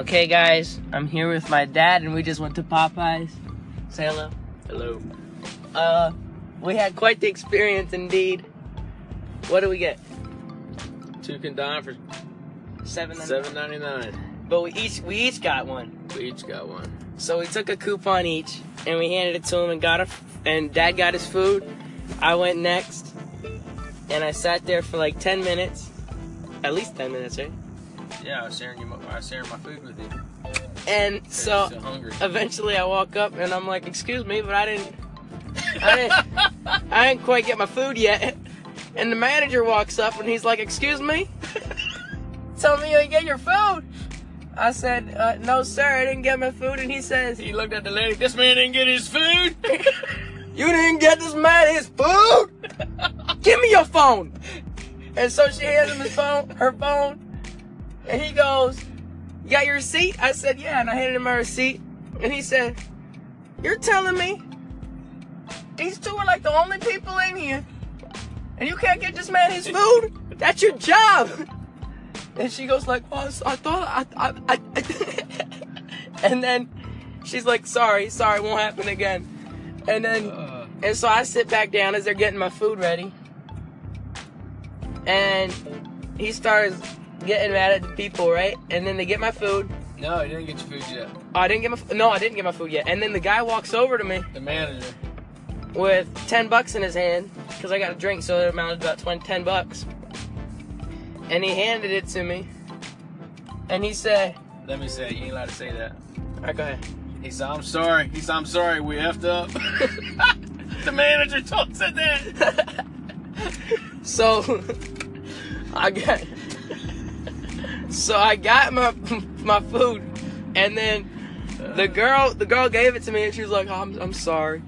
Okay, guys, I'm here with my dad, and we just went to Popeyes. Say hello. Hello. Uh, we had quite the experience indeed. What do we get? Two can dine for Seven. seven ninety nine. But we each we each got one. We each got one. So we took a coupon each, and we handed it to him, and got a, and Dad got his food. I went next, and I sat there for like ten minutes, at least ten minutes, right? Yeah, I was sharing you. My, I was sharing my food with you. And so so hungry. eventually I walk up and I'm like, "Excuse me, but I didn't, I didn't, I didn't quite get my food yet." And the manager walks up and he's like, "Excuse me, tell me you didn't get your food." I said, uh, "No, sir, I didn't get my food." And he says, He looked at the lady. This man didn't get his food. "You didn't get this man his food? Give me your phone." And so she hands him his phone, her phone, and he goes, "You got your receipt?" I said, "Yeah," and I handed him my receipt, and he said, "You're telling me these two are like the only people in here, and you can't get this man his food? That's your job." And she goes like, "Oh, I thought I, I, I, and then she's like, "Sorry, sorry, won't happen again." And then, Uh, and so I sit back down as they're getting my food ready, and he starts getting mad at the people, right? And then they get my food. no, he didn't get your food yet. Oh, I didn't get my f- no, I didn't get my food yet. And then the guy walks over to me The manager. with ten bucks in his hand because I got a drink, so it amounted to about 20, 10 bucks. And he handed it to me, and he said, Let me say, you ain't allowed to say that. "All right, go ahead." He said, I'm sorry. He said, I'm sorry. We effed up. the manager told said that. So I got so I got my my food, and then the girl the girl gave it to me, and she was like, oh, "I'm I'm sorry,"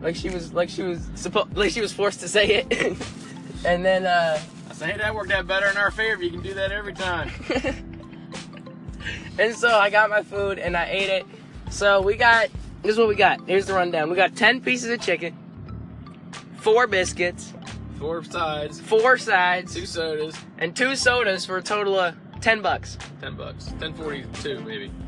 like she was like she was supposed like she was forced to say it, and then uh, I said, hey, that worked out better in our favor. You can do that every time. and so I got my food and I ate it. So we got this is what we got. Here's the rundown. We got ten pieces of chicken, four biscuits, Four sides, four sides, two sodas, and two sodas for a total of ten bucks. ten bucks, ten forty-two maybe.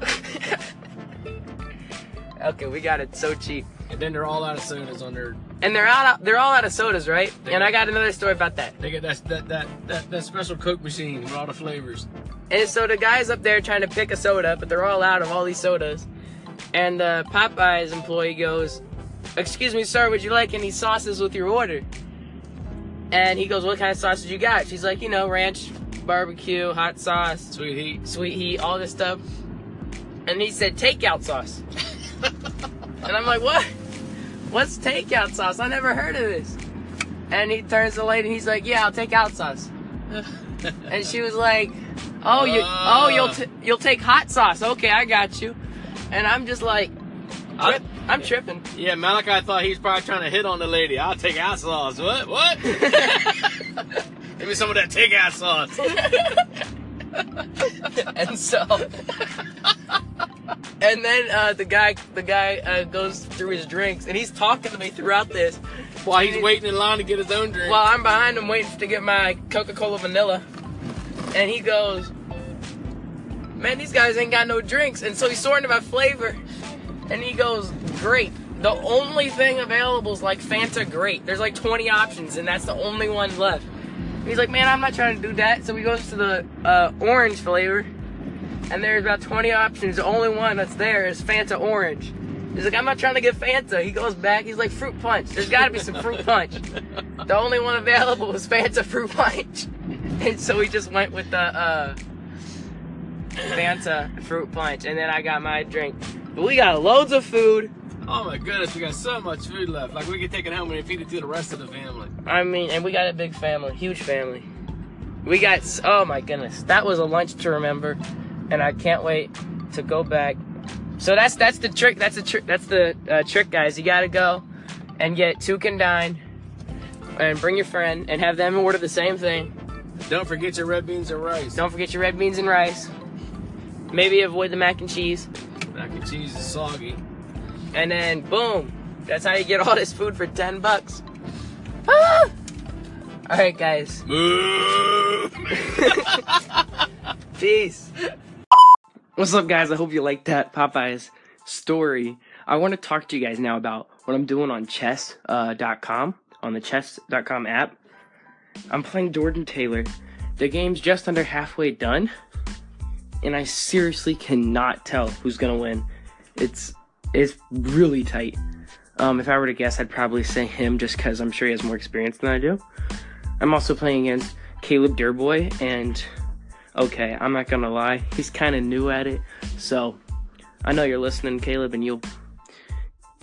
Okay, we got it so cheap. And then they're all out of sodas on their. And they're out they're all out of sodas, right? And I got another story about that. They get that that that that, that special Coke machine with all the flavors. And so the guy's up there trying to pick a soda, but they're all out of all these sodas. And the Popeyes employee goes, Excuse me, sir, would you like any sauces with your order? And he goes, What kind of sausage you got? She's like, you know, ranch, barbecue, hot sauce, Sweet heat. sweet heat, all this stuff. And he said, takeout sauce. and I'm like, what? What's takeout sauce? I never heard of this. And he turns to the lady and he's like, yeah, I'll take out sauce. And she was like, oh, you, oh, you'll, ah. t- you'll take hot sauce. Okay, I got you. And I'm just like, trip- I'm tripping. Yeah, Malachi thought he was probably trying to hit on the lady. I'll take hot sauce. What? What? Give me some of that takeout sauce. and so and then uh, the guy the guy uh, goes through his drinks and he's talking to me throughout this. While he's waiting in line to get his own drink. while i'm behind him waiting to get my coca-cola vanilla. And he goes man these guys ain't got no drinks. And so he's sorting about flavor. And he goes great the only thing available is like fanta great there's like 20 options and that's the only one left he's like man i'm not trying to do that so he goes to the uh, orange flavor and there's about 20 options. The only one that's there is Fanta Orange. He's like, I'm not trying to get Fanta. He goes back. He's like, Fruit Punch. There's got to be some Fruit Punch. The only one available was Fanta Fruit Punch. And so we just went with the uh, Fanta Fruit Punch. And then I got my drink. But we got loads of food. Oh my goodness, we got so much food left. Like we could take it home and feed it to the rest of the family. I mean, and we got a big family, huge family. We got, oh my goodness, that was a lunch to remember. And I can't wait to go back. So that's that's the trick. That's the trick. That's the uh, trick, guys. You gotta go and get two can dine, and bring your friend and have them order the same thing. Don't forget your red beans and rice. Don't forget your red beans and rice. Maybe avoid the mac and cheese. Mac and cheese is soggy. And then boom, that's how you get all this food for ten bucks. Ah! All right, guys. Peace. What's up, guys? I hope you liked that Popeye's story. I want to talk to you guys now about what I'm doing on chess.com, uh, on the chess.com app. I'm playing Jordan Taylor. The game's just under halfway done, and I seriously cannot tell who's gonna win. It's it's really tight. Um, if I were to guess, I'd probably say him just because I'm sure he has more experience than I do. I'm also playing against Caleb Durboy, and okay, I'm not gonna lie, he's kind of new at it. So I know you're listening, Caleb, and you'll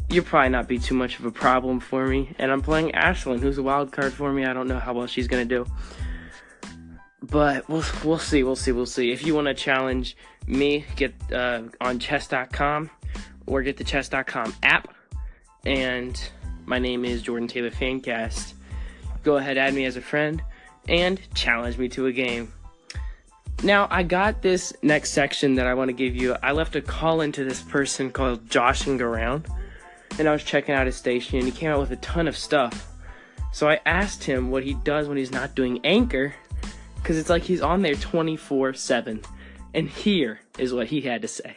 you'll probably not be too much of a problem for me. And I'm playing Ashlyn, who's a wild card for me. I don't know how well she's gonna do, but we'll we'll see, we'll see, we'll see. If you want to challenge me, get uh, on chess.com or get the chess.com app. And my name is Jordan Taylor Fancast. Go ahead, add me as a friend, and challenge me to a game. Now, I got this next section that I want to give you. I left a call into this person called Josh and Around, and I was checking out his station, and he came out with a ton of stuff. So I asked him what he does when he's not doing Anchor, because it's like he's on there 24 7. And here is what he had to say.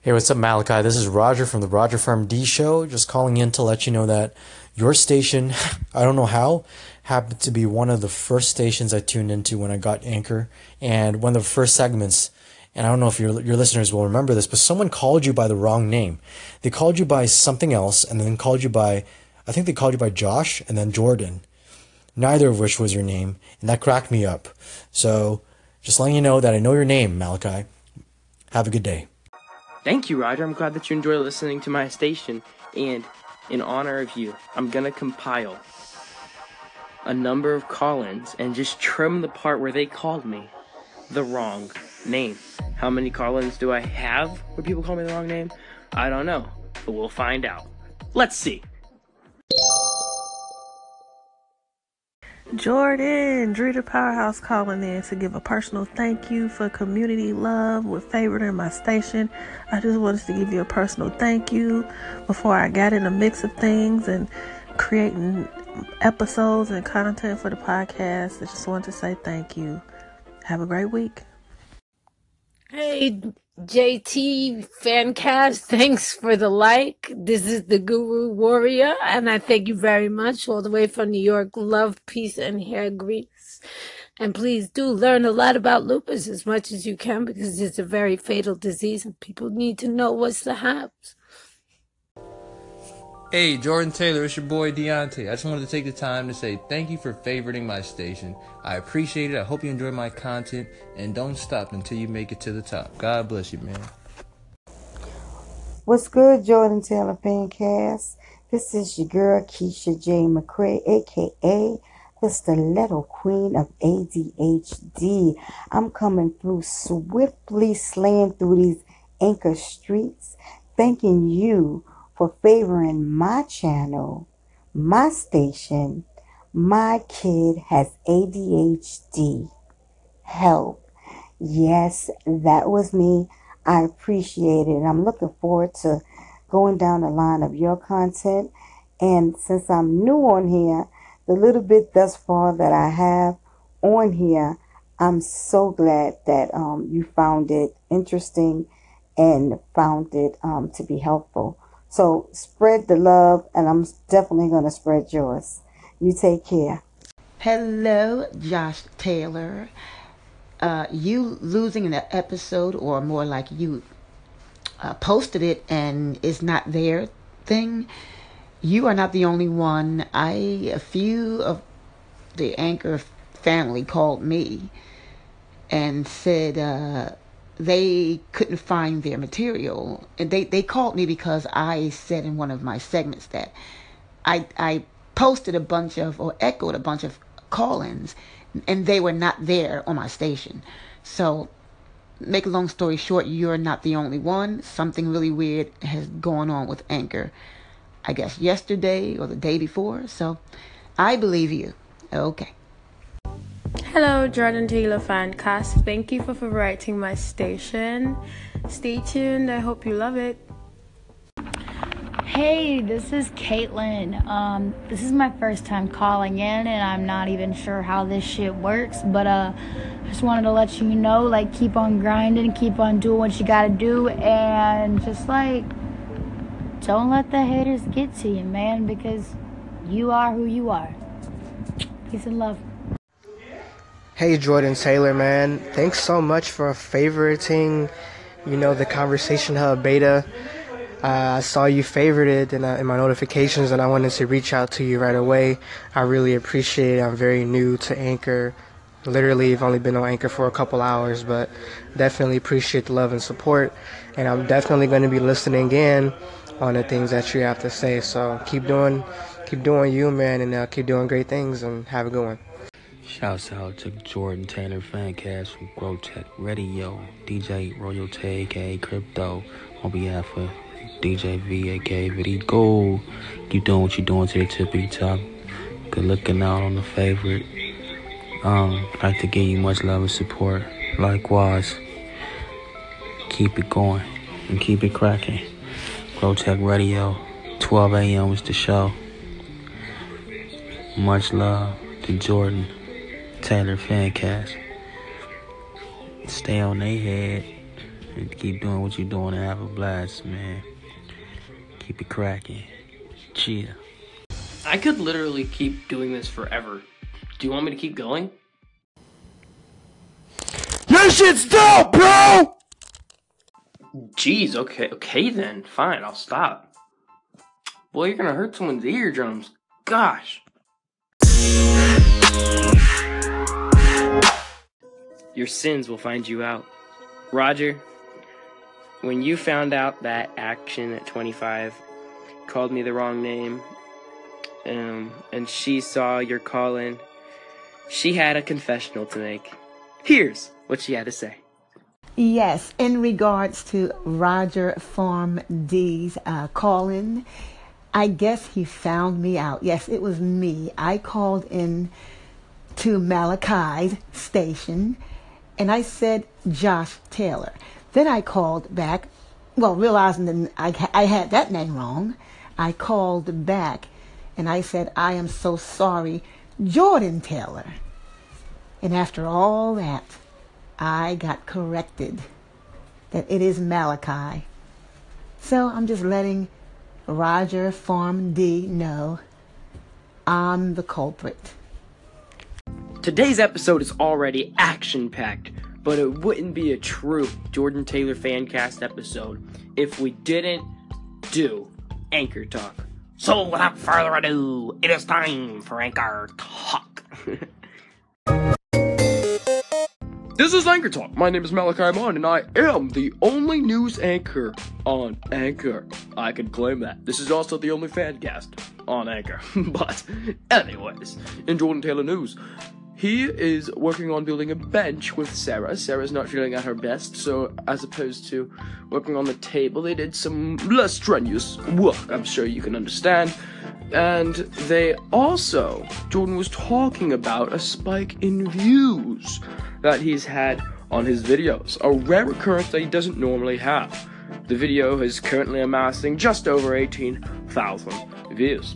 Hey, what's up, Malachi? This is Roger from the Roger Farm D Show. Just calling in to let you know that your station, I don't know how, happened to be one of the first stations I tuned into when I got Anchor and one of the first segments. And I don't know if your your listeners will remember this, but someone called you by the wrong name. They called you by something else, and then called you by, I think they called you by Josh and then Jordan. Neither of which was your name, and that cracked me up. So, just letting you know that I know your name, Malachi. Have a good day. Thank you, Roger. I'm glad that you enjoy listening to my station. And in honor of you, I'm going to compile a number of call ins and just trim the part where they called me the wrong name. How many call ins do I have where people call me the wrong name? I don't know, but we'll find out. Let's see. Jordan, Drita Powerhouse calling in to give a personal thank you for community love with favoriting my station. I just wanted to give you a personal thank you before I got in the mix of things and creating episodes and content for the podcast. I just wanted to say thank you. Have a great week. Hey, JT Fancast, thanks for the like. This is the Guru Warrior, and I thank you very much all the way from New York. Love, peace, and hair grease. And please do learn a lot about lupus as much as you can because it's a very fatal disease and people need to know what's the haps. Hey, Jordan Taylor, it's your boy Deontay. I just wanted to take the time to say thank you for favoriting my station. I appreciate it. I hope you enjoy my content and don't stop until you make it to the top. God bless you, man. What's good, Jordan Taylor Fancast? This is your girl Keisha J. McCray, aka the Stiletto Queen of ADHD. I'm coming through swiftly, slaying through these anchor streets, thanking you for favoring my channel, my station. My kid has ADHD. Help. Yes, that was me. I appreciate it. I'm looking forward to going down the line of your content. And since I'm new on here, the little bit thus far that I have on here, I'm so glad that um, you found it interesting and found it um, to be helpful. So spread the love, and I'm definitely going to spread yours. You take care. Hello, Josh Taylor. Uh, you losing the episode, or more like you uh, posted it and it's not there thing. You are not the only one. I a few of the anchor family called me and said uh, they couldn't find their material. And they, they called me because I said in one of my segments that I, I posted a bunch of, or echoed a bunch of call ins, and they were not there on my station. So, make a long story short, you're not the only one. Something really weird has gone on with Anchor, I guess yesterday or the day before. So, I believe you. Okay. Hello, Jordan Taylor Fancast. Thank you for favoriting my station. Stay tuned. I hope you love it. Hey, this is Caitlin. Um, this is my first time calling in, and I'm not even sure how this shit works. But uh, just wanted to let you know, like, keep on grinding, keep on doing what you gotta do, and just like, don't let the haters get to you, man, because you are who you are. Peace and love. Hey Jordan Taylor, man. Thanks so much for favoriting, you know, the Conversation Hub beta. Uh, I saw you favorited in, uh, in my notifications and I wanted to reach out to you right away. I really appreciate it. I'm very new to Anchor. Literally, I've only been on Anchor for a couple hours, but definitely appreciate the love and support. And I'm definitely going to be listening in on the things that you have to say. So keep doing, keep doing you, man, and uh, keep doing great things. And have a good one. Shouts out to Jordan Taylor Fancast from Grow Tech Radio, DJ Royalty aka Crypto, on behalf of DJ V aka Viddy Gold. Keep doing what you're doing to the tippy top. Good looking out on the favorite. Um, like to give you much love and support. Likewise, keep it going and keep it cracking. Grow Tech Radio, 12 a.m. is the show. Much love to Jordan Taylor Fancast. Stay on their head and keep doing what you're doing and have a blast, man. Keep it cracking. Cheer. I could literally keep doing this forever. Do you want me to keep going? Your shit's dope, bro! Jeez, okay, okay then. Fine, I'll stop. Boy, you're gonna hurt someone's eardrums. Gosh. Your sins will find you out. Roger, when you found out that Action at 25 called me the wrong name, um, and she saw your call in, she had a confessional to make. Here's what she had to say. Yes, in regards to Roger Farm D's uh, call in, I guess he found me out. Yes, it was me. I called in to Malachi's station and I said Josh Taylor. Then I called back, well, realizing that I, I had that name wrong. I called back and I said, I am so sorry, Jordan Taylor. And after all that, I got corrected that it is Malachi. So I'm just letting Roger Farm D know I'm the culprit. Today's episode is already action packed, but it wouldn't be a true Jordan Taylor Fancast episode if we didn't do Anchor Talk. So without further ado, it is time for Anchor Talk. This is Anchor Talk. My name is Malachi Munn, and I am the only news anchor on Anchor. I can claim that. This is also the only fan cast on Anchor. but, anyways, in Jordan Taylor news, he is working on building a bench with Sarah. Sarah's not feeling at her best, so as opposed to working on the table, they did some less strenuous work, I'm sure you can understand. And they also, Jordan was talking about a spike in views that he's had on his videos, a rare occurrence that he doesn't normally have. The video is currently amassing just over 18,000 views.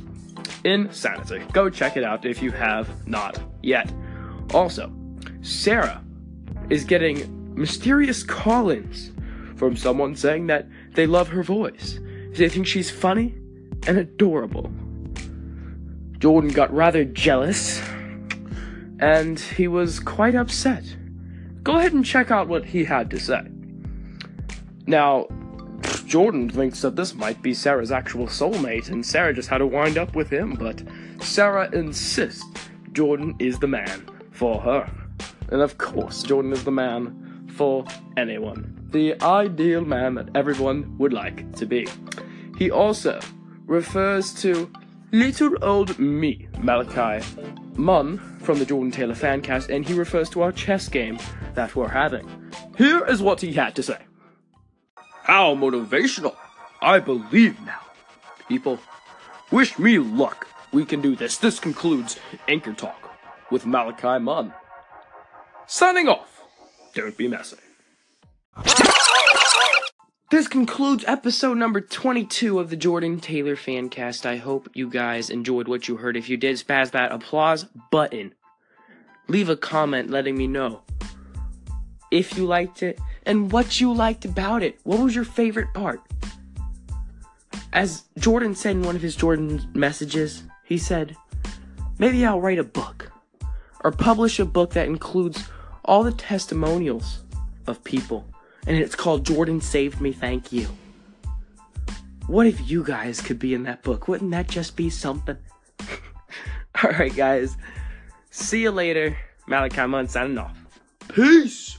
Insanity. Go check it out if you have not yet. Also, Sarah is getting mysterious call ins from someone saying that they love her voice. They think she's funny and adorable. Jordan got rather jealous and he was quite upset. Go ahead and check out what he had to say. Now, Jordan thinks that this might be Sarah's actual soulmate, and Sarah just had to wind up with him, but Sarah insists Jordan is the man for her. And of course, Jordan is the man for anyone. The ideal man that everyone would like to be. He also refers to little old me, Malachi Munn, from the Jordan Taylor Fancast, and he refers to our chess game that we're having. Here is what he had to say. How motivational! I believe now. People, wish me luck. We can do this. This concludes Anchor Talk with Malachi Munn. Signing off. Don't be messy. This concludes episode number 22 of the Jordan Taylor Fancast. I hope you guys enjoyed what you heard. If you did, spaz that applause button. Leave a comment letting me know if you liked it, and what you liked about it. What was your favorite part? As Jordan said in one of his Jordan messages, he said, Maybe I'll write a book or publish a book that includes all the testimonials of people, and it's called Jordan Saved Me, Thank You. What if you guys could be in that book? Wouldn't that just be something? Alright, guys. See you later. Malachi Munn signing off. Peace!